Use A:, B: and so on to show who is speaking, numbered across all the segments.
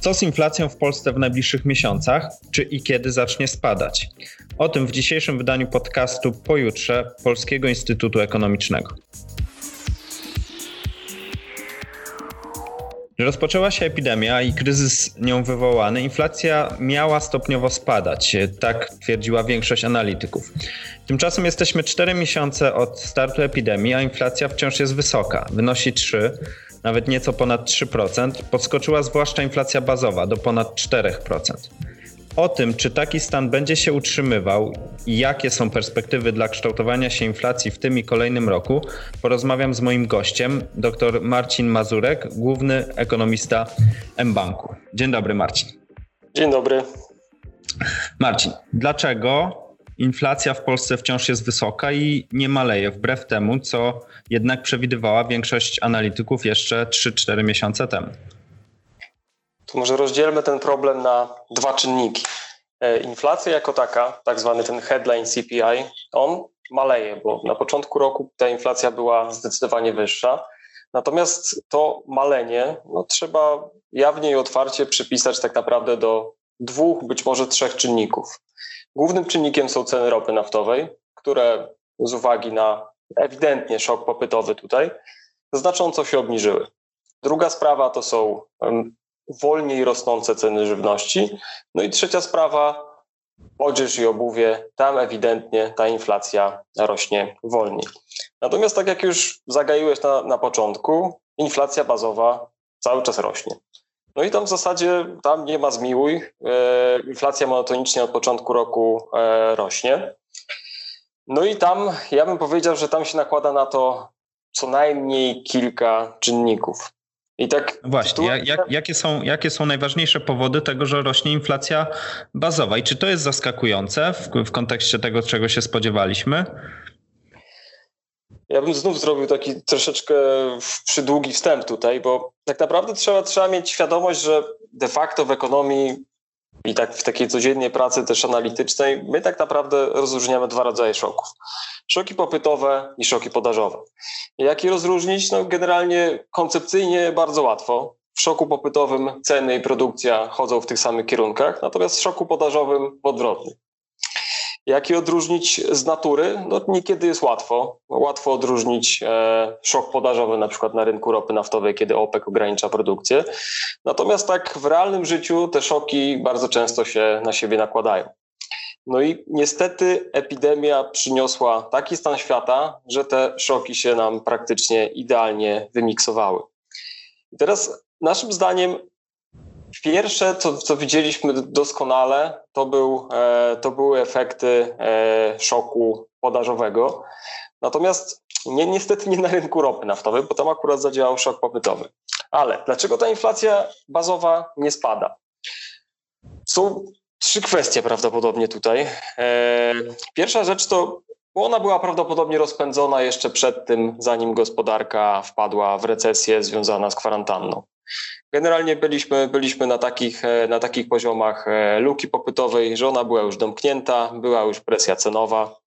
A: Co z inflacją w Polsce w najbliższych miesiącach? Czy i kiedy zacznie spadać? O tym w dzisiejszym wydaniu podcastu Pojutrze Polskiego Instytutu Ekonomicznego. Rozpoczęła się epidemia i kryzys nią wywołany. Inflacja miała stopniowo spadać, tak twierdziła większość analityków. Tymczasem jesteśmy 4 miesiące od startu epidemii, a inflacja wciąż jest wysoka. Wynosi 3, nawet nieco ponad 3%. Podskoczyła zwłaszcza inflacja bazowa do ponad 4%. O tym, czy taki stan będzie się utrzymywał i jakie są perspektywy dla kształtowania się inflacji w tym i kolejnym roku, porozmawiam z moim gościem, dr Marcin Mazurek, główny ekonomista mBanku. Dzień dobry, Marcin.
B: Dzień dobry.
A: Marcin, dlaczego inflacja w Polsce wciąż jest wysoka i nie maleje, wbrew temu, co jednak przewidywała większość analityków jeszcze 3-4 miesiące temu?
B: To może rozdzielmy ten problem na dwa czynniki. E, inflacja jako taka, tak zwany ten headline CPI, on maleje, bo na początku roku ta inflacja była zdecydowanie wyższa. Natomiast to malenie no, trzeba jawnie i otwarcie przypisać tak naprawdę do dwóch, być może trzech czynników. Głównym czynnikiem są ceny ropy naftowej, które z uwagi na ewidentnie szok popytowy tutaj znacząco się obniżyły. Druga sprawa to są wolniej rosnące ceny żywności. No i trzecia sprawa, odzież i obuwie, tam ewidentnie ta inflacja rośnie wolniej. Natomiast tak jak już zagaiłeś na, na początku, inflacja bazowa cały czas rośnie. No i tam w zasadzie tam nie ma zmiłuj. E, inflacja monotonicznie od początku roku e, rośnie. No i tam ja bym powiedział, że tam się nakłada na to co najmniej kilka czynników.
A: I tak Właśnie, jak, jak, jakie, są, jakie są najważniejsze powody tego, że rośnie inflacja bazowa i czy to jest zaskakujące w, w kontekście tego, czego się spodziewaliśmy?
B: Ja bym znów zrobił taki troszeczkę przydługi wstęp tutaj, bo tak naprawdę trzeba, trzeba mieć świadomość, że de facto w ekonomii i tak w takiej codziennej pracy też analitycznej, my tak naprawdę rozróżniamy dwa rodzaje szoków. Szoki popytowe i szoki podażowe. Jak je rozróżnić? No generalnie koncepcyjnie bardzo łatwo. W szoku popytowym ceny i produkcja chodzą w tych samych kierunkach, natomiast w szoku podażowym w odwrotnym. Jak je odróżnić z natury? No niekiedy jest łatwo. Łatwo odróżnić e, szok podażowy na przykład na rynku ropy naftowej, kiedy OPEC ogranicza produkcję. Natomiast tak w realnym życiu te szoki bardzo często się na siebie nakładają. No i niestety epidemia przyniosła taki stan świata, że te szoki się nam praktycznie idealnie wymiksowały. I teraz naszym zdaniem Pierwsze, co, co widzieliśmy doskonale, to, był, e, to były efekty e, szoku podażowego. Natomiast nie, niestety nie na rynku ropy naftowej, bo tam akurat zadziałał szok popytowy. Ale dlaczego ta inflacja bazowa nie spada? Są trzy kwestie prawdopodobnie tutaj. E, pierwsza rzecz to ona była prawdopodobnie rozpędzona jeszcze przed tym, zanim gospodarka wpadła w recesję związana z kwarantanną. Generalnie byliśmy, byliśmy na, takich, e, na takich poziomach e, luki popytowej, że ona była już domknięta, była już presja cenowa.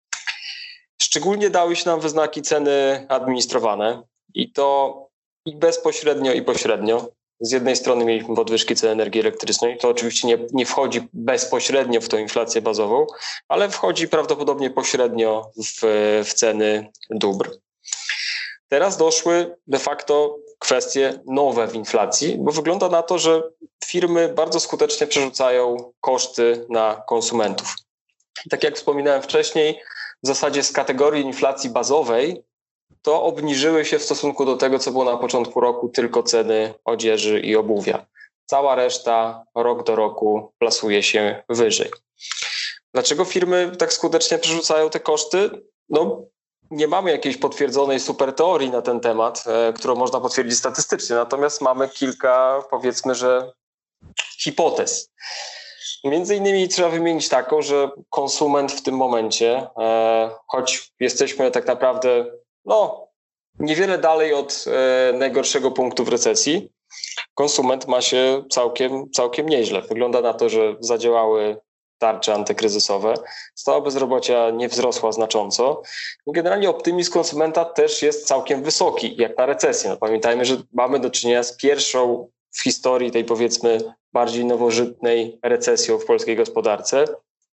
B: Szczególnie dały się nam wyznaki ceny administrowane i to i bezpośrednio, i pośrednio. Z jednej strony mieliśmy podwyżki cen energii elektrycznej, to oczywiście nie, nie wchodzi bezpośrednio w tą inflację bazową, ale wchodzi prawdopodobnie pośrednio w, w ceny dóbr. Teraz doszły de facto kwestie nowe w inflacji, bo wygląda na to, że firmy bardzo skutecznie przerzucają koszty na konsumentów. Tak jak wspominałem wcześniej, w zasadzie z kategorii inflacji bazowej to obniżyły się w stosunku do tego, co było na początku roku, tylko ceny odzieży i obuwia. Cała reszta rok do roku plasuje się wyżej. Dlaczego firmy tak skutecznie przerzucają te koszty? No, nie mamy jakiejś potwierdzonej super teorii na ten temat, e, którą można potwierdzić statystycznie, natomiast mamy kilka, powiedzmy, że hipotez. Między innymi trzeba wymienić taką, że konsument w tym momencie, e, choć jesteśmy tak naprawdę no, niewiele dalej od e, najgorszego punktu w recesji, konsument ma się całkiem, całkiem nieźle. Wygląda na to, że zadziałały tarcze antykryzysowe. Stopa bezrobocia nie wzrosła znacząco. Generalnie optymizm konsumenta też jest całkiem wysoki, jak na recesję. No, pamiętajmy, że mamy do czynienia z pierwszą w historii tej powiedzmy bardziej nowożytnej recesją w polskiej gospodarce.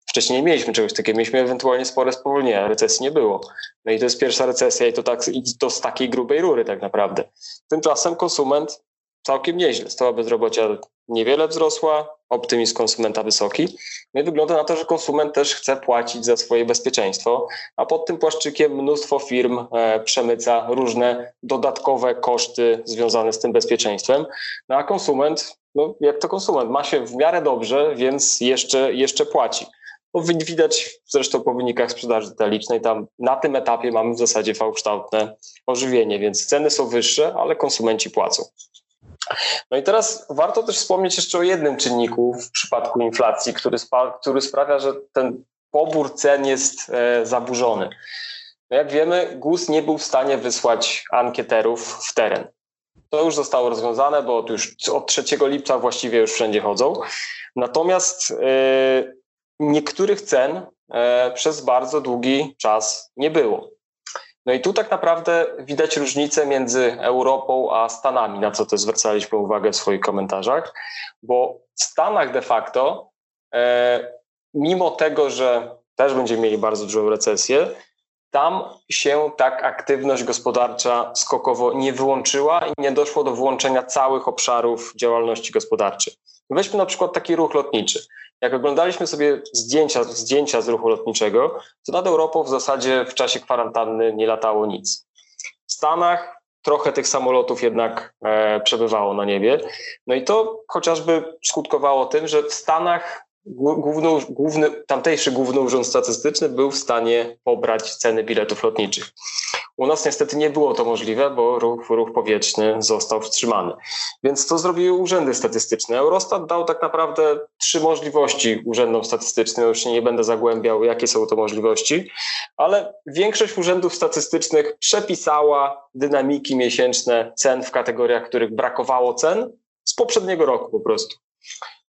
B: Wcześniej nie mieliśmy czegoś takiego, mieliśmy ewentualnie spore spowolnienia, recesji nie było. No i to jest pierwsza recesja i to, tak, i to z takiej grubej rury tak naprawdę. Tymczasem konsument całkiem nieźle. Stopa bezrobocia niewiele wzrosła, optymizm konsumenta wysoki. No i wygląda na to, że konsument też chce płacić za swoje bezpieczeństwo, a pod tym płaszczykiem mnóstwo firm e, przemyca różne dodatkowe koszty związane z tym bezpieczeństwem. No a konsument, no jak to konsument, ma się w miarę dobrze, więc jeszcze, jeszcze płaci. No, widać zresztą po wynikach sprzedaży detalicznej, tam na tym etapie mamy w zasadzie V-kształtne ożywienie, więc ceny są wyższe, ale konsumenci płacą. No i teraz warto też wspomnieć jeszcze o jednym czynniku w przypadku inflacji, który, który sprawia, że ten pobór cen jest e, zaburzony. No jak wiemy, GUS nie był w stanie wysłać ankieterów w teren. To już zostało rozwiązane, bo już od 3 lipca właściwie już wszędzie chodzą. Natomiast e, niektórych cen e, przez bardzo długi czas nie było. No i tu tak naprawdę widać różnicę między Europą a Stanami, na co też zwracaliśmy uwagę w swoich komentarzach, bo w Stanach de facto, e, mimo tego, że też będziemy mieli bardzo dużą recesję, tam się tak aktywność gospodarcza skokowo nie wyłączyła i nie doszło do wyłączenia całych obszarów działalności gospodarczej. Weźmy na przykład taki ruch lotniczy. Jak oglądaliśmy sobie zdjęcia, zdjęcia z ruchu lotniczego, to nad Europą w zasadzie w czasie kwarantanny nie latało nic. W Stanach trochę tych samolotów jednak e, przebywało na niebie. No i to chociażby skutkowało tym, że w Stanach główny, główny, tamtejszy Główny Urząd Statystyczny był w stanie pobrać ceny biletów lotniczych. U nas niestety nie było to możliwe, bo ruch, ruch powietrzny został wstrzymany. Więc co zrobiły urzędy statystyczne? Eurostat dał tak naprawdę trzy możliwości urzędom statystycznym. Już nie będę zagłębiał, jakie są to możliwości, ale większość urzędów statystycznych przepisała dynamiki miesięczne cen w kategoriach, których brakowało cen z poprzedniego roku po prostu.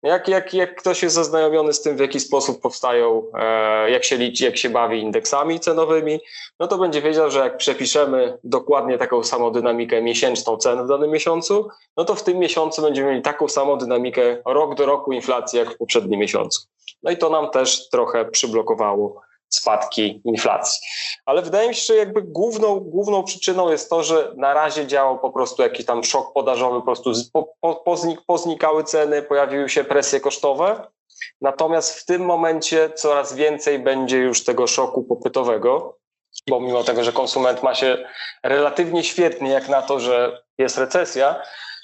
B: Jak, jak, jak ktoś jest zaznajomiony z tym, w jaki sposób powstają, e, jak się liczy, jak się bawi indeksami cenowymi, no to będzie wiedział, że jak przepiszemy dokładnie taką samą dynamikę miesięczną cen w danym miesiącu, no to w tym miesiącu będziemy mieli taką samą dynamikę rok do roku inflacji jak w poprzednim miesiącu. No i to nam też trochę przyblokowało spadki inflacji. Ale wydaje mi się, że jakby główną, główną przyczyną jest to, że na razie działał po prostu jakiś tam szok podażowy, po prostu po, po, poznik, poznikały ceny, pojawiły się presje kosztowe. Natomiast w tym momencie coraz więcej będzie już tego szoku popytowego, bo mimo tego, że konsument ma się relatywnie świetnie, jak na to, że jest recesja,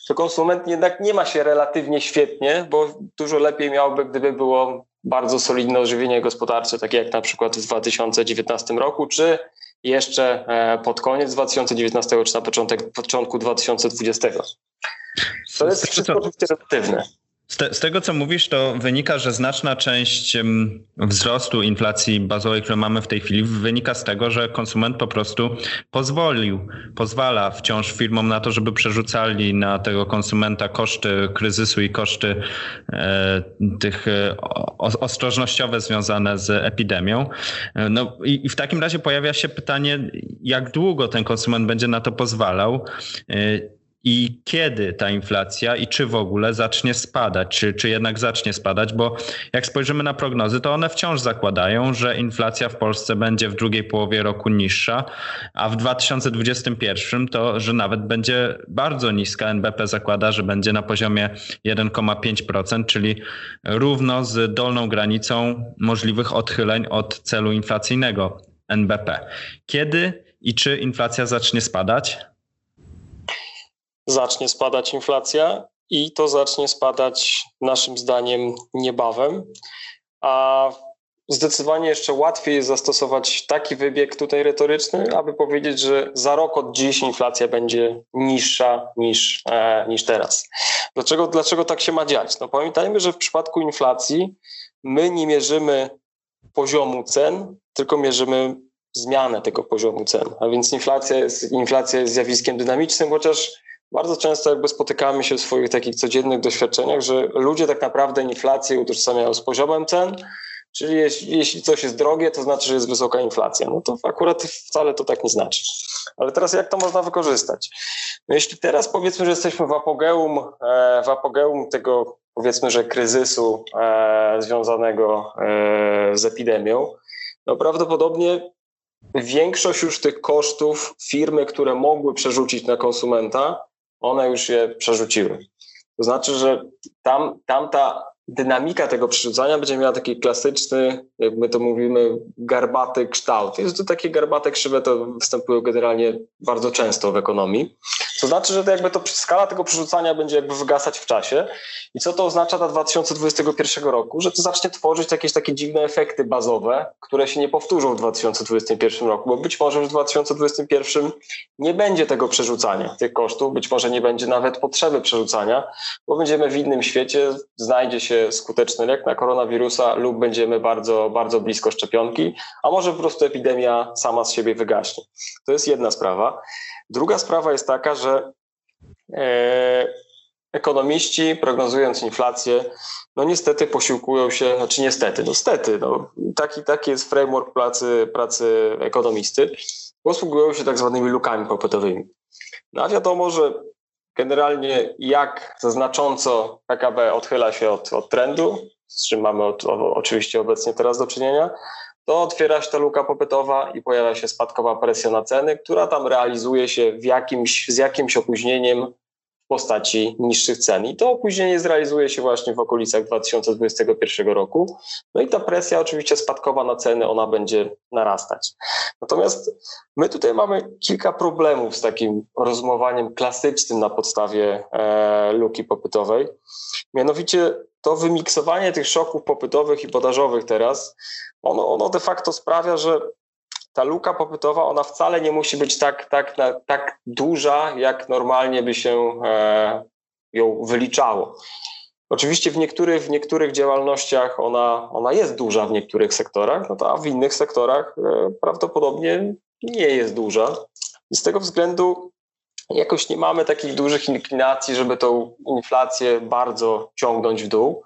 B: to konsument jednak nie ma się relatywnie świetnie, bo dużo lepiej miałoby, gdyby było bardzo solidne ożywienie gospodarcze, takie jak na przykład w 2019 roku, czy jeszcze e, pod koniec 2019 czy na początek, początku 2020. To jest wszystko oczywiście relatywne.
A: Z, te, z, tego, co mówisz, to wynika, że znaczna część wzrostu inflacji bazowej, którą mamy w tej chwili, wynika z tego, że konsument po prostu pozwolił, pozwala wciąż firmom na to, żeby przerzucali na tego konsumenta koszty kryzysu i koszty e, tych e, ostrożnościowe związane z epidemią. E, no i, i w takim razie pojawia się pytanie, jak długo ten konsument będzie na to pozwalał. E, i kiedy ta inflacja i czy w ogóle zacznie spadać, czy, czy jednak zacznie spadać, bo jak spojrzymy na prognozy, to one wciąż zakładają, że inflacja w Polsce będzie w drugiej połowie roku niższa, a w 2021 to, że nawet będzie bardzo niska. NBP zakłada, że będzie na poziomie 1,5%, czyli równo z dolną granicą możliwych odchyleń od celu inflacyjnego NBP. Kiedy i czy inflacja zacznie spadać?
B: Zacznie spadać inflacja i to zacznie spadać naszym zdaniem niebawem. A zdecydowanie jeszcze łatwiej jest zastosować taki wybieg tutaj retoryczny, aby powiedzieć, że za rok od dziś inflacja będzie niższa niż, e, niż teraz. Dlaczego, dlaczego tak się ma dziać? No pamiętajmy, że w przypadku inflacji my nie mierzymy poziomu cen, tylko mierzymy zmianę tego poziomu cen. A więc inflacja jest, inflacja jest zjawiskiem dynamicznym, chociaż bardzo często jakby spotykamy się w swoich takich codziennych doświadczeniach, że ludzie tak naprawdę inflację utożsamiają z poziomem cen, Czyli jeśli, jeśli coś jest drogie, to znaczy, że jest wysoka inflacja. No to akurat wcale to tak nie znaczy. Ale teraz jak to można wykorzystać? No jeśli teraz powiedzmy, że jesteśmy w apogeum, e, w apogeum tego powiedzmy, że kryzysu e, związanego e, z epidemią, no prawdopodobnie większość już tych kosztów firmy, które mogły przerzucić na konsumenta, one już je przerzuciły. To znaczy, że tam, tamta dynamika tego przerzucania będzie miała taki klasyczny, jak my to mówimy, garbaty kształt. Jest to takie garbate krzywe, to występują generalnie bardzo często w ekonomii. To znaczy, że to jakby to skala tego przerzucania będzie jakby wygasać w czasie. I co to oznacza dla 2021 roku? Że to zacznie tworzyć jakieś takie dziwne efekty bazowe, które się nie powtórzą w 2021 roku, bo być może w 2021 nie będzie tego przerzucania tych kosztów, być może nie będzie nawet potrzeby przerzucania, bo będziemy w innym świecie, znajdzie się skuteczny lek na koronawirusa lub będziemy bardzo, bardzo blisko szczepionki, a może po prostu epidemia sama z siebie wygaśnie. To jest jedna sprawa. Druga sprawa jest taka, że e, ekonomiści prognozując inflację, no niestety posiłkują się, znaczy niestety, no stety, no, taki, taki jest framework pracy, pracy ekonomisty, posługują się tak zwanymi lukami popytowymi. No a wiadomo, że Generalnie jak znacząco PKB odchyla się od, od trendu, z czym mamy od, o, oczywiście obecnie teraz do czynienia, to otwiera się ta luka popytowa i pojawia się spadkowa presja na ceny, która tam realizuje się w jakimś, z jakimś opóźnieniem postaci niższych cen. I to opóźnienie zrealizuje się właśnie w okolicach 2021 roku. No i ta presja oczywiście spadkowa na ceny, ona będzie narastać. Natomiast my tutaj mamy kilka problemów z takim rozumowaniem klasycznym na podstawie e, luki popytowej. Mianowicie to wymiksowanie tych szoków popytowych i podażowych teraz, ono, ono de facto sprawia, że ta luka popytowa, ona wcale nie musi być tak, tak, tak duża, jak normalnie by się e, ją wyliczało. Oczywiście w niektórych, w niektórych działalnościach ona, ona jest duża w niektórych sektorach, no to, a w innych sektorach e, prawdopodobnie nie jest duża. I z tego względu jakoś nie mamy takich dużych inklinacji, żeby tą inflację bardzo ciągnąć w dół.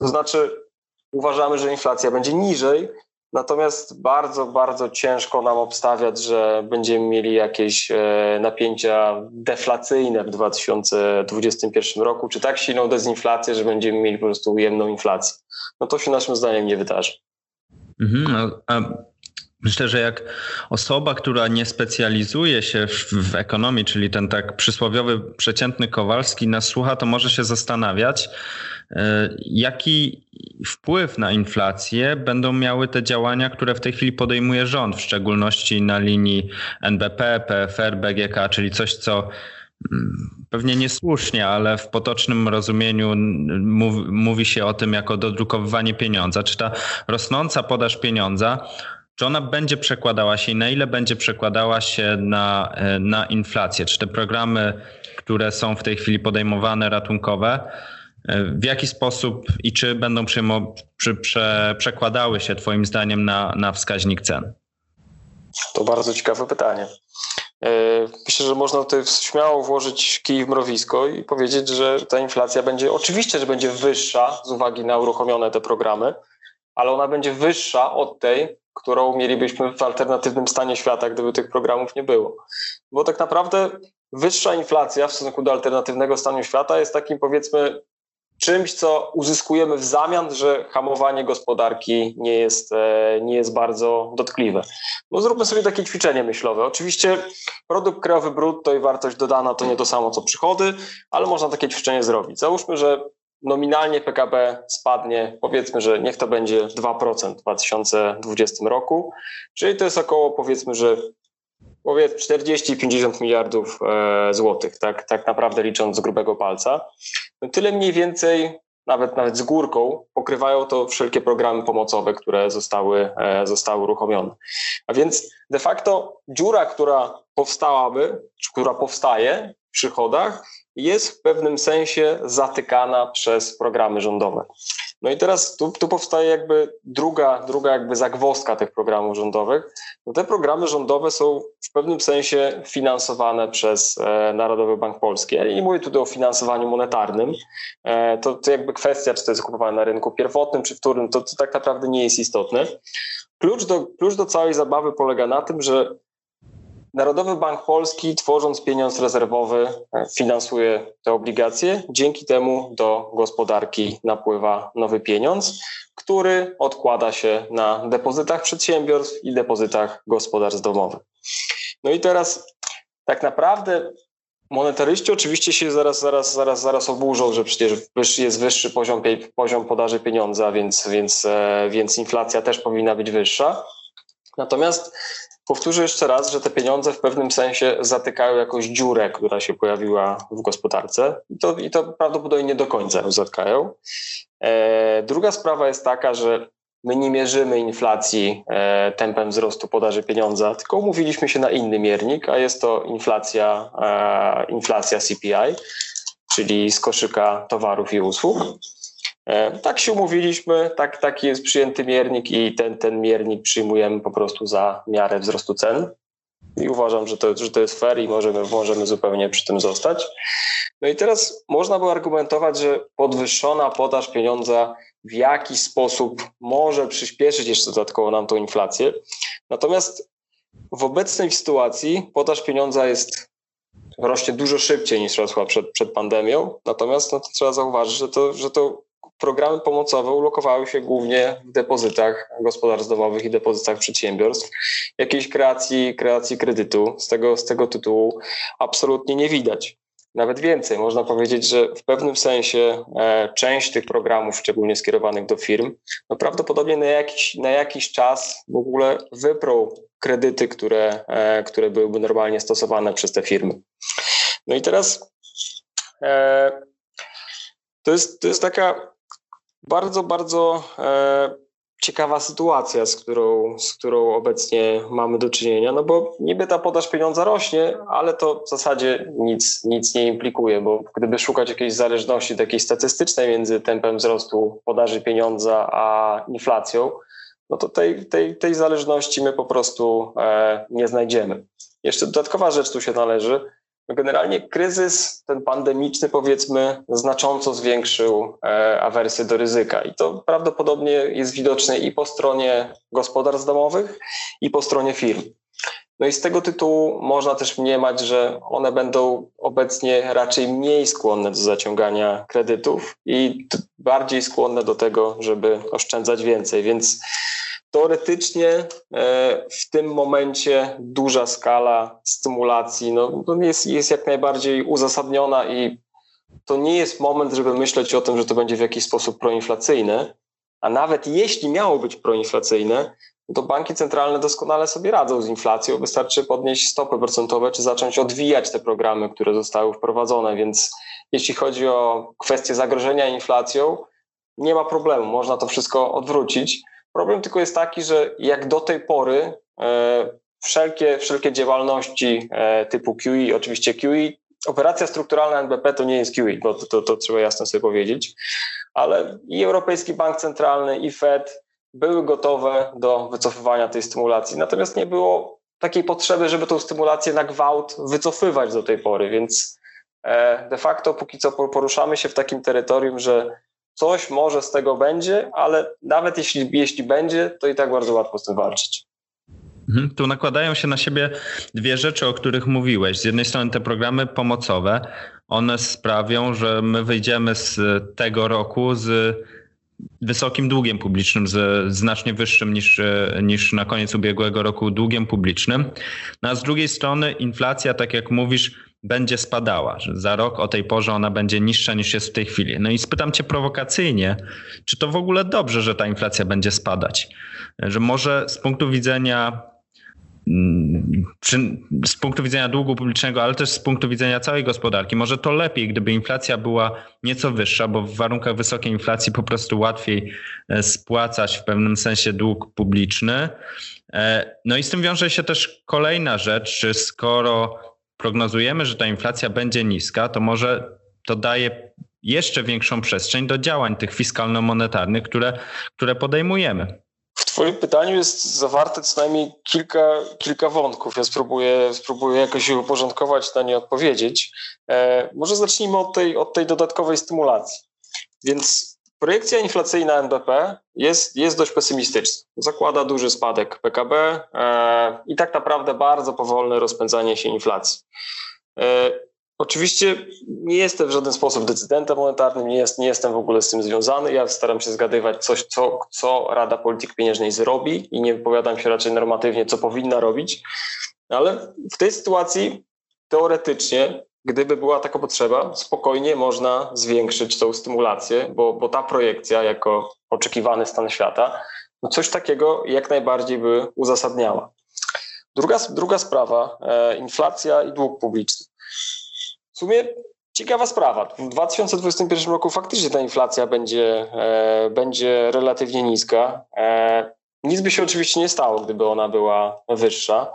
B: To znaczy, uważamy, że inflacja będzie niżej, Natomiast bardzo, bardzo ciężko nam obstawiać, że będziemy mieli jakieś e, napięcia deflacyjne w 2021 roku, czy tak silną dezinflację, że będziemy mieli po prostu ujemną inflację. No to się naszym zdaniem nie wydarzy.
A: Mhm, a Myślę, że jak osoba, która nie specjalizuje się w, w, ekonomii, czyli ten tak przysłowiowy przeciętny Kowalski nas słucha, to może się zastanawiać, jaki wpływ na inflację będą miały te działania, które w tej chwili podejmuje rząd, w szczególności na linii NBP, PFR, BGK, czyli coś, co mm, pewnie niesłusznie, ale w potocznym rozumieniu mówi się o tym jako dodrukowywanie pieniądza. Czy ta rosnąca podaż pieniądza, czy ona będzie przekładała się i na ile będzie przekładała się na, e, na inflację? Czy te programy, które są w tej chwili podejmowane, ratunkowe, E, w jaki sposób i czy będą przyjmo, przy, prze, przekładały się Twoim zdaniem na, na wskaźnik cen?
B: To bardzo ciekawe pytanie. E, myślę, że można tutaj śmiało włożyć kij w mrowisko i powiedzieć, że ta inflacja będzie oczywiście, że będzie wyższa z uwagi na uruchomione te programy, ale ona będzie wyższa od tej, którą mielibyśmy w alternatywnym stanie świata, gdyby tych programów nie było. Bo tak naprawdę wyższa inflacja w stosunku do alternatywnego stanu świata jest takim powiedzmy czymś, co uzyskujemy w zamian, że hamowanie gospodarki nie jest, e, nie jest bardzo dotkliwe. No zróbmy sobie takie ćwiczenie myślowe. Oczywiście produkt krajowy brutto i wartość dodana to nie to samo co przychody, ale można takie ćwiczenie zrobić. Załóżmy, że nominalnie PKB spadnie, powiedzmy, że niech to będzie 2% w 2020 roku, czyli to jest około powiedzmy, że powiedz 40-50 miliardów e, złotych, tak, tak naprawdę licząc z grubego palca. No tyle mniej więcej, nawet, nawet z górką, pokrywają to wszelkie programy pomocowe, które zostały, e, zostały uruchomione. A więc de facto dziura, która powstałaby, czy która powstaje w przychodach, jest w pewnym sensie zatykana przez programy rządowe. No i teraz tu, tu powstaje jakby druga, druga jakby zagwozdka tych programów rządowych. No te programy rządowe są w pewnym sensie finansowane przez e, Narodowy Bank Polski. Ja nie mówię tutaj o finansowaniu monetarnym. E, to, to jakby kwestia, czy to jest kupowane na rynku pierwotnym czy wtórnym, to, to tak naprawdę nie jest istotne. Klucz do, klucz do całej zabawy polega na tym, że Narodowy Bank Polski, tworząc pieniądz rezerwowy, e, finansuje te obligacje. Dzięki temu do gospodarki napływa nowy pieniądz, który odkłada się na depozytach przedsiębiorstw i depozytach gospodarstw domowych. No i teraz tak naprawdę monetaryści oczywiście się zaraz, zaraz, zaraz, zaraz oburzą, że przecież jest wyższy poziom, poziom podaży pieniądza, więc, więc, e, więc inflacja też powinna być wyższa. Natomiast Powtórzę jeszcze raz, że te pieniądze w pewnym sensie zatykają jakąś dziurę, która się pojawiła w gospodarce i to, i to prawdopodobnie nie do końca ją zatkają. E, druga sprawa jest taka, że my nie mierzymy inflacji e, tempem wzrostu podaży pieniądza, tylko umówiliśmy się na inny miernik, a jest to inflacja, e, inflacja CPI, czyli z koszyka towarów i usług. E, tak się umówiliśmy, tak, taki jest przyjęty miernik i ten, ten miernik przyjmujemy po prostu za miarę wzrostu cen. I uważam, że to, że to jest fair i możemy, możemy zupełnie przy tym zostać. No i teraz można by argumentować, że podwyższona podaż pieniądza w jakiś sposób może przyspieszyć jeszcze dodatkowo nam tą inflację. Natomiast w obecnej sytuacji podaż pieniądza jest rośnie dużo szybciej niż rosła przed, przed pandemią. Natomiast no trzeba zauważyć, że to, że to programy pomocowe ulokowały się głównie w depozytach gospodarstw domowych i depozytach przedsiębiorstw. Jakiejś kreacji, kreacji kredytu z tego, z tego tytułu absolutnie nie widać. Nawet więcej, można powiedzieć, że w pewnym sensie e, część tych programów, szczególnie skierowanych do firm, no prawdopodobnie na jakiś, na jakiś czas w ogóle wyprą kredyty, które, e, które byłyby normalnie stosowane przez te firmy. No i teraz e, to, jest, to jest taka bardzo, bardzo e, ciekawa sytuacja, z którą, z którą obecnie mamy do czynienia, no bo niby ta podaż pieniądza rośnie, ale to w zasadzie nic, nic nie implikuje, bo gdyby szukać jakiejś zależności takiej statystycznej między tempem wzrostu podaży pieniądza a inflacją, no to tej, tej, tej zależności my po prostu e, nie znajdziemy. Jeszcze dodatkowa rzecz tu się należy, Generalnie kryzys, ten pandemiczny, powiedzmy, znacząco zwiększył e, awersję do ryzyka i to prawdopodobnie jest widoczne i po stronie gospodarstw domowych, i po stronie firm. No i z tego tytułu można też mniemać, że one będą obecnie raczej mniej skłonne do zaciągania kredytów i bardziej skłonne do tego, żeby oszczędzać więcej. Więc teoretycznie e, w tym momencie duża skala stymulacji no, jest, jest jak najbardziej uzasadniona i to nie jest moment, żeby myśleć o tym, że to będzie w jakiś sposób proinflacyjne, a nawet jeśli miało być proinflacyjne, to banki centralne doskonale sobie radzą z inflacją. Wystarczy podnieść stopy procentowe, czy zacząć odwijać te programy, które zostały wprowadzone. Więc jeśli chodzi o kwestię zagrożenia inflacją, nie ma problemu, można to wszystko odwrócić. Problem tylko jest taki, że jak do tej pory e, wszelkie, wszelkie działalności e, typu QE, oczywiście QE, operacja strukturalna NBP to nie jest QE, bo to, to, to trzeba jasno sobie powiedzieć, ale i Europejski Bank Centralny, i Fed były gotowe do wycofywania tej stymulacji, natomiast nie było takiej potrzeby, żeby tą stymulację na gwałt wycofywać do tej pory, więc e, de facto póki co poruszamy się w takim terytorium, że coś może z tego będzie, ale nawet jeśli, jeśli będzie, to i tak bardzo łatwo z tym walczyć.
A: Mhm, tu nakładają się na siebie dwie rzeczy, o których mówiłeś. Z jednej strony te programy pomocowe, one sprawią, że my wyjdziemy z tego roku z wysokim długiem publicznym, z znacznie wyższym niż, niż na koniec ubiegłego roku długiem publicznym. No a z drugiej strony inflacja, tak jak mówisz, będzie spadała, że za rok o tej porze ona będzie niższa niż jest w tej chwili. No i spytam cię prowokacyjnie, czy to w ogóle dobrze, że ta inflacja będzie spadać? Że może z punktu widzenia mm, z punktu widzenia długu publicznego, ale też z punktu widzenia całej gospodarki, może to lepiej, gdyby inflacja była nieco wyższa, bo w warunkach wysokiej inflacji po prostu łatwiej e, spłacać w pewnym sensie dług publiczny. E, no i z tym wiąże się też kolejna rzecz, skoro prognozujemy, że ta inflacja będzie niska, to może to daje jeszcze większą przestrzeń do działań tych fiskalno-monetarnych, które, które podejmujemy.
B: W Twoim pytaniu jest zawarte co najmniej kilka, kilka wątków. Ja spróbuję, spróbuję jakoś je uporządkować, na nie odpowiedzieć. E, może zacznijmy od tej, od tej dodatkowej stymulacji. Więc projekcja inflacyjna NBP jest, jest dość pesymistyczna. Zakłada duży spadek PKB e, i tak naprawdę bardzo powolne rozpędzanie się inflacji. E, Oczywiście nie jestem w żaden sposób decydentem monetarnym, nie, jest, nie jestem w ogóle z tym związany. Ja staram się zgadywać coś, co, co Rada Polityki Pieniężnej zrobi i nie wypowiadam się raczej normatywnie, co powinna robić. Ale w tej sytuacji teoretycznie, gdyby była taka potrzeba, spokojnie można zwiększyć tą stymulację, bo, bo ta projekcja jako oczekiwany stan świata, no coś takiego jak najbardziej by uzasadniała. Druga, druga sprawa, e, inflacja i dług publiczny. W sumie ciekawa sprawa. W 2021 roku faktycznie ta inflacja będzie, e, będzie relatywnie niska. E, nic by się oczywiście nie stało, gdyby ona była wyższa.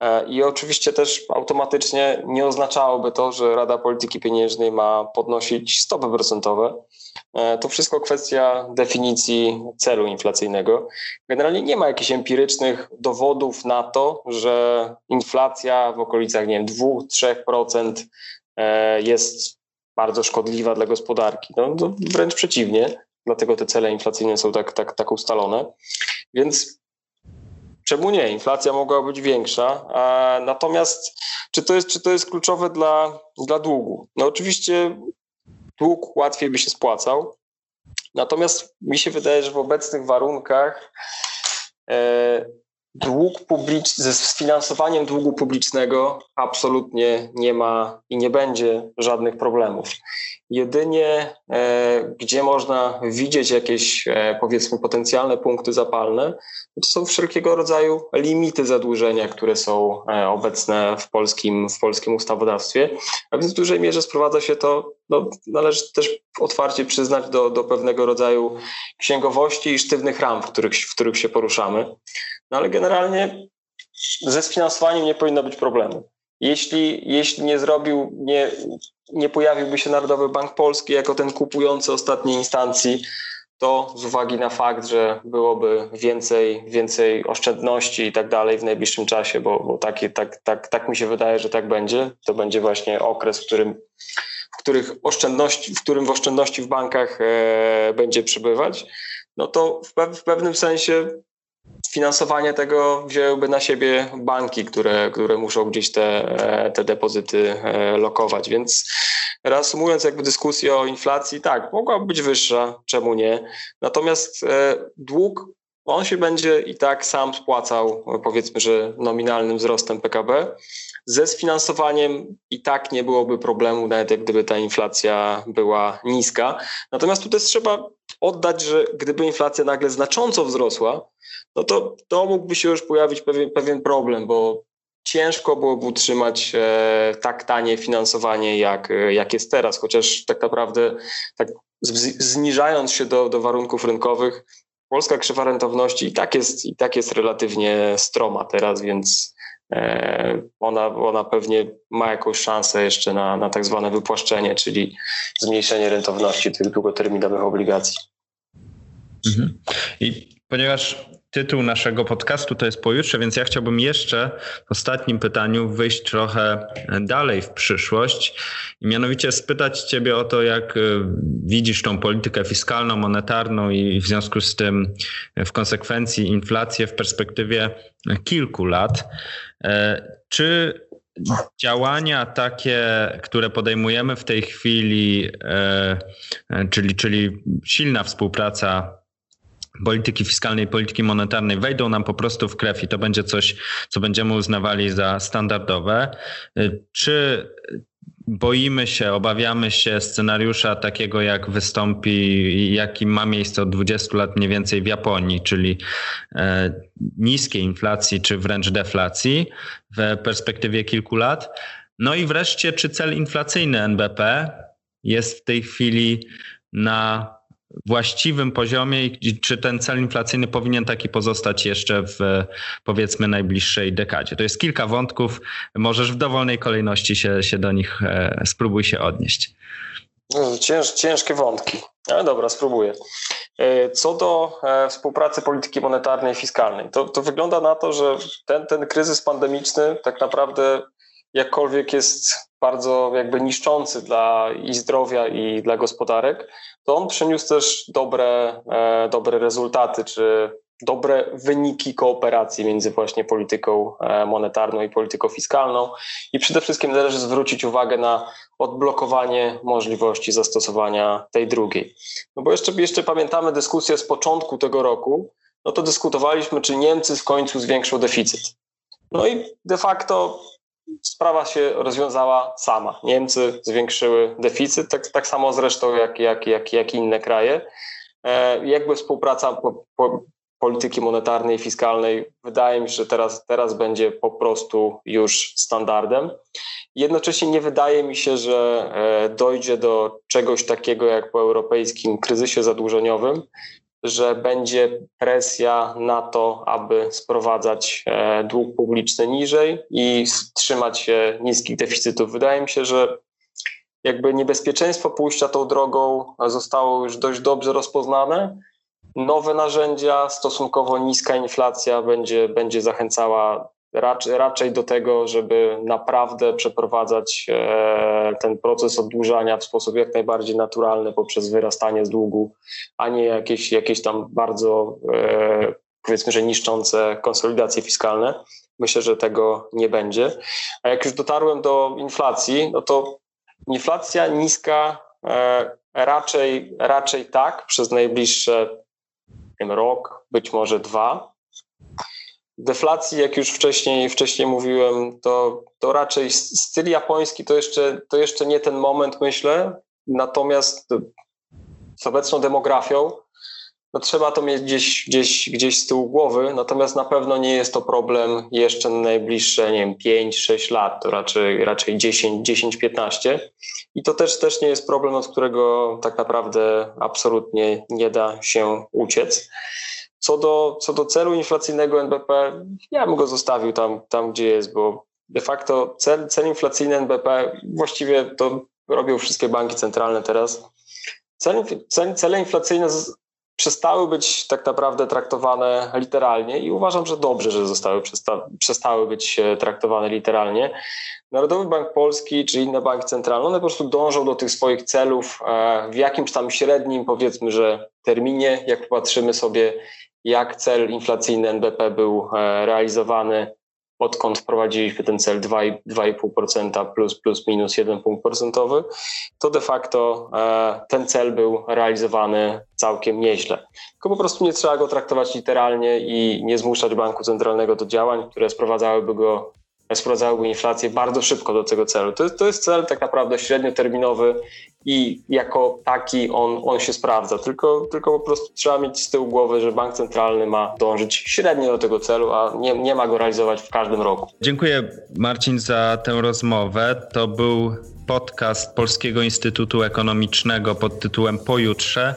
B: E, I oczywiście też automatycznie nie oznaczałoby to, że Rada Polityki Pieniężnej ma podnosić stopy procentowe. E, to wszystko kwestia definicji celu inflacyjnego. Generalnie nie ma jakichś empirycznych dowodów na to, że inflacja w okolicach nie wiem, 2-3% E, jest bardzo szkodliwa dla gospodarki. No, wręcz przeciwnie, dlatego te cele inflacyjne są tak, tak, tak ustalone. Więc czemu nie? Inflacja mogła być większa. Natomiast czy to jest, czy to jest kluczowe dla, dla długu? No oczywiście dług łatwiej by się spłacał. Natomiast mi się wydaje, że w obecnych warunkach e, dług publiczny, ze sfinansowaniem długu publicznego absolutnie nie ma i nie będzie żadnych problemów. Jedynie e, gdzie można widzieć jakieś e, powiedzmy potencjalne punkty zapalne, to są wszelkiego rodzaju limity zadłużenia, które są e, obecne w polskim, w polskim ustawodawstwie. A więc w dużej mierze sprowadza się to, no, należy też otwarcie przyznać, do, do pewnego rodzaju księgowości i sztywnych ram, w których, w których się poruszamy. No ale generalnie ze sfinansowaniem nie powinno być problemu. Jeśli, jeśli nie zrobił, nie, nie pojawiłby się Narodowy Bank Polski jako ten kupujący ostatniej instancji, to z uwagi na fakt, że byłoby więcej, więcej oszczędności i tak dalej w najbliższym czasie, bo, bo taki, tak, tak, tak mi się wydaje, że tak będzie. To będzie właśnie okres, w którym, w których oszczędności, w którym w oszczędności w bankach e, będzie przybywać, no to w, pe w pewnym sensie finansowanie tego wzięłyby na siebie banki, które, które muszą gdzieś te, te depozyty e, lokować. Więc reasumując jakby dyskusję o inflacji, tak, mogłaby być wyższa, czemu nie? Natomiast e, dług, on się będzie i tak sam spłacał, powiedzmy, że nominalnym wzrostem PKB. Ze sfinansowaniem i tak nie byłoby problemu, nawet jak gdyby ta inflacja była niska. Natomiast tu też trzeba oddać, że gdyby inflacja nagle znacząco wzrosła, no to, to mógłby się już pojawić pewien, pewien problem, bo ciężko byłoby utrzymać e, tak tanie finansowanie, jak, e, jak jest teraz, chociaż tak naprawdę tak zniżając się do, do warunków rynkowych, polska krzywa rentowności i tak jest, i tak jest relatywnie stroma teraz, więc e, ona, ona pewnie ma jakąś szansę jeszcze na, na tak zwane wypłaszczenie, czyli zmniejszenie rentowności tych długoterminowych obligacji.
A: Mhm. I ponieważ tytuł naszego podcastu to jest pojutrze, więc ja chciałbym jeszcze w ostatnim pytaniu wyjść trochę dalej w przyszłość i mianowicie spytać Ciebie o to, jak e, widzisz tą politykę fiskalną, monetarną i w związku z tym w konsekwencji inflację w perspektywie kilku lat. E, czy działania takie, które podejmujemy w tej chwili, e, czyli, czyli silna współpraca polityki fiskalnej, polityki monetarnej wejdą nam po prostu w krew i to będzie coś, co będziemy uznawali za standardowe. Czy boimy się, obawiamy się scenariusza takiego, jak wystąpi, jaki ma miejsce od 20 lat mniej więcej w Japonii, czyli e, niskiej inflacji czy wręcz deflacji w perspektywie kilku lat. No i wreszcie, czy cel inflacyjny NBP jest w tej chwili na właściwym poziomie i czy ten cel inflacyjny powinien taki pozostać jeszcze w powiedzmy najbliższej dekadzie. To jest kilka wątków, możesz w dowolnej kolejności się, się do nich e, spróbuj się odnieść.
B: No, cięż, ciężkie wątki. Ale dobra, spróbuję. E, co do e, współpracy polityki monetarnej i fiskalnej, to, to wygląda na to, że ten, ten kryzys pandemiczny tak naprawdę jakkolwiek jest bardzo jakby niszczący dla i zdrowia i dla gospodarek, to on przyniósł też dobre, e, dobre rezultaty, czy dobre wyniki kooperacji między właśnie polityką e, monetarną i polityką fiskalną. I przede wszystkim należy zwrócić uwagę na odblokowanie możliwości zastosowania tej drugiej. No bo jeszcze, jeszcze pamiętamy dyskusję z początku tego roku, no to dyskutowaliśmy, czy Niemcy w końcu zwiększą deficyt. No i de facto sprawa się rozwiązała sama. Niemcy zwiększyły deficyt, tak, tak samo zresztą jak, jak, jak, jak inne kraje. E, jakby współpraca po, po, polityki monetarnej i fiskalnej wydaje mi się, że teraz, teraz będzie po prostu już standardem. Jednocześnie nie wydaje mi się, że e, dojdzie do czegoś takiego jak po europejskim kryzysie zadłużeniowym, że będzie presja na to, aby sprowadzać e, dług publiczny niżej i trzymać się niskich deficytów. Wydaje mi się, że jakby niebezpieczeństwo pójścia tą drogą zostało już dość dobrze rozpoznane. Nowe narzędzia, stosunkowo niska inflacja będzie, będzie zachęcała raczej, raczej do tego, żeby naprawdę przeprowadzać e, ten proces oddłużania w sposób jak najbardziej naturalny poprzez wyrastanie z długu, a nie jakieś, jakieś tam bardzo e, powiedzmy, że niszczące konsolidacje fiskalne. Myślę, że tego nie będzie. A jak już dotarłem do inflacji, no to inflacja niska e, raczej, raczej tak przez najbliższe rok, być może dwa deflacji, jak już wcześniej, wcześniej mówiłem, to, to raczej styl japoński to jeszcze, to jeszcze nie ten moment, myślę. Natomiast z obecną demografią, no trzeba to mieć gdzieś, gdzieś, gdzieś z tyłu głowy, natomiast na pewno nie jest to problem jeszcze na najbliższe, nie wiem, 5-6 lat, to raczej, raczej 10-15. I to też, też nie jest problem, od którego tak naprawdę absolutnie nie da się uciec. Co do, co do celu inflacyjnego NBP, ja bym go zostawił tam, tam gdzie jest, bo de facto cel, cel inflacyjny NBP właściwie to robią wszystkie banki centralne teraz. Cel, cel, cele inflacyjne z, przestały być tak naprawdę traktowane literalnie i uważam, że dobrze, że zostały przesta, przestały być traktowane literalnie. Narodowy Bank Polski czy inne banki centralne, one po prostu dążą do tych swoich celów e, w jakimś tam średnim, powiedzmy, że terminie, jak popatrzymy sobie, jak cel inflacyjny NBP był e, realizowany, odkąd wprowadziliśmy ten cel 2,5% plus, plus minus 1 punkt procentowy, to de facto e, ten cel był realizowany całkiem nieźle. Tylko po prostu nie trzeba go traktować literalnie i nie zmuszać banku centralnego do działań, które sprowadzałyby go sprowadzałyby inflację bardzo szybko do tego celu. To to jest cel tak naprawdę średnioterminowy i jako taki on, on się sprawdza. Tylko, tylko po prostu trzeba mieć z tyłu głowy, że bank centralny ma dążyć średnio do tego celu, a nie, nie ma go realizować w każdym roku.
A: Dziękuję Marcin za tę rozmowę. To był podcast Polskiego Instytutu Ekonomicznego pod tytułem Pojutrze.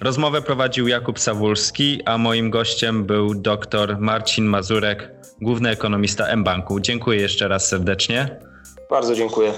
A: Rozmowę prowadził Jakub Sawulski, a moim gościem był dr Marcin Mazurek, główny ekonomista mBanku. Dziękuję jeszcze raz serdecznie.
B: Bardzo dziękuję.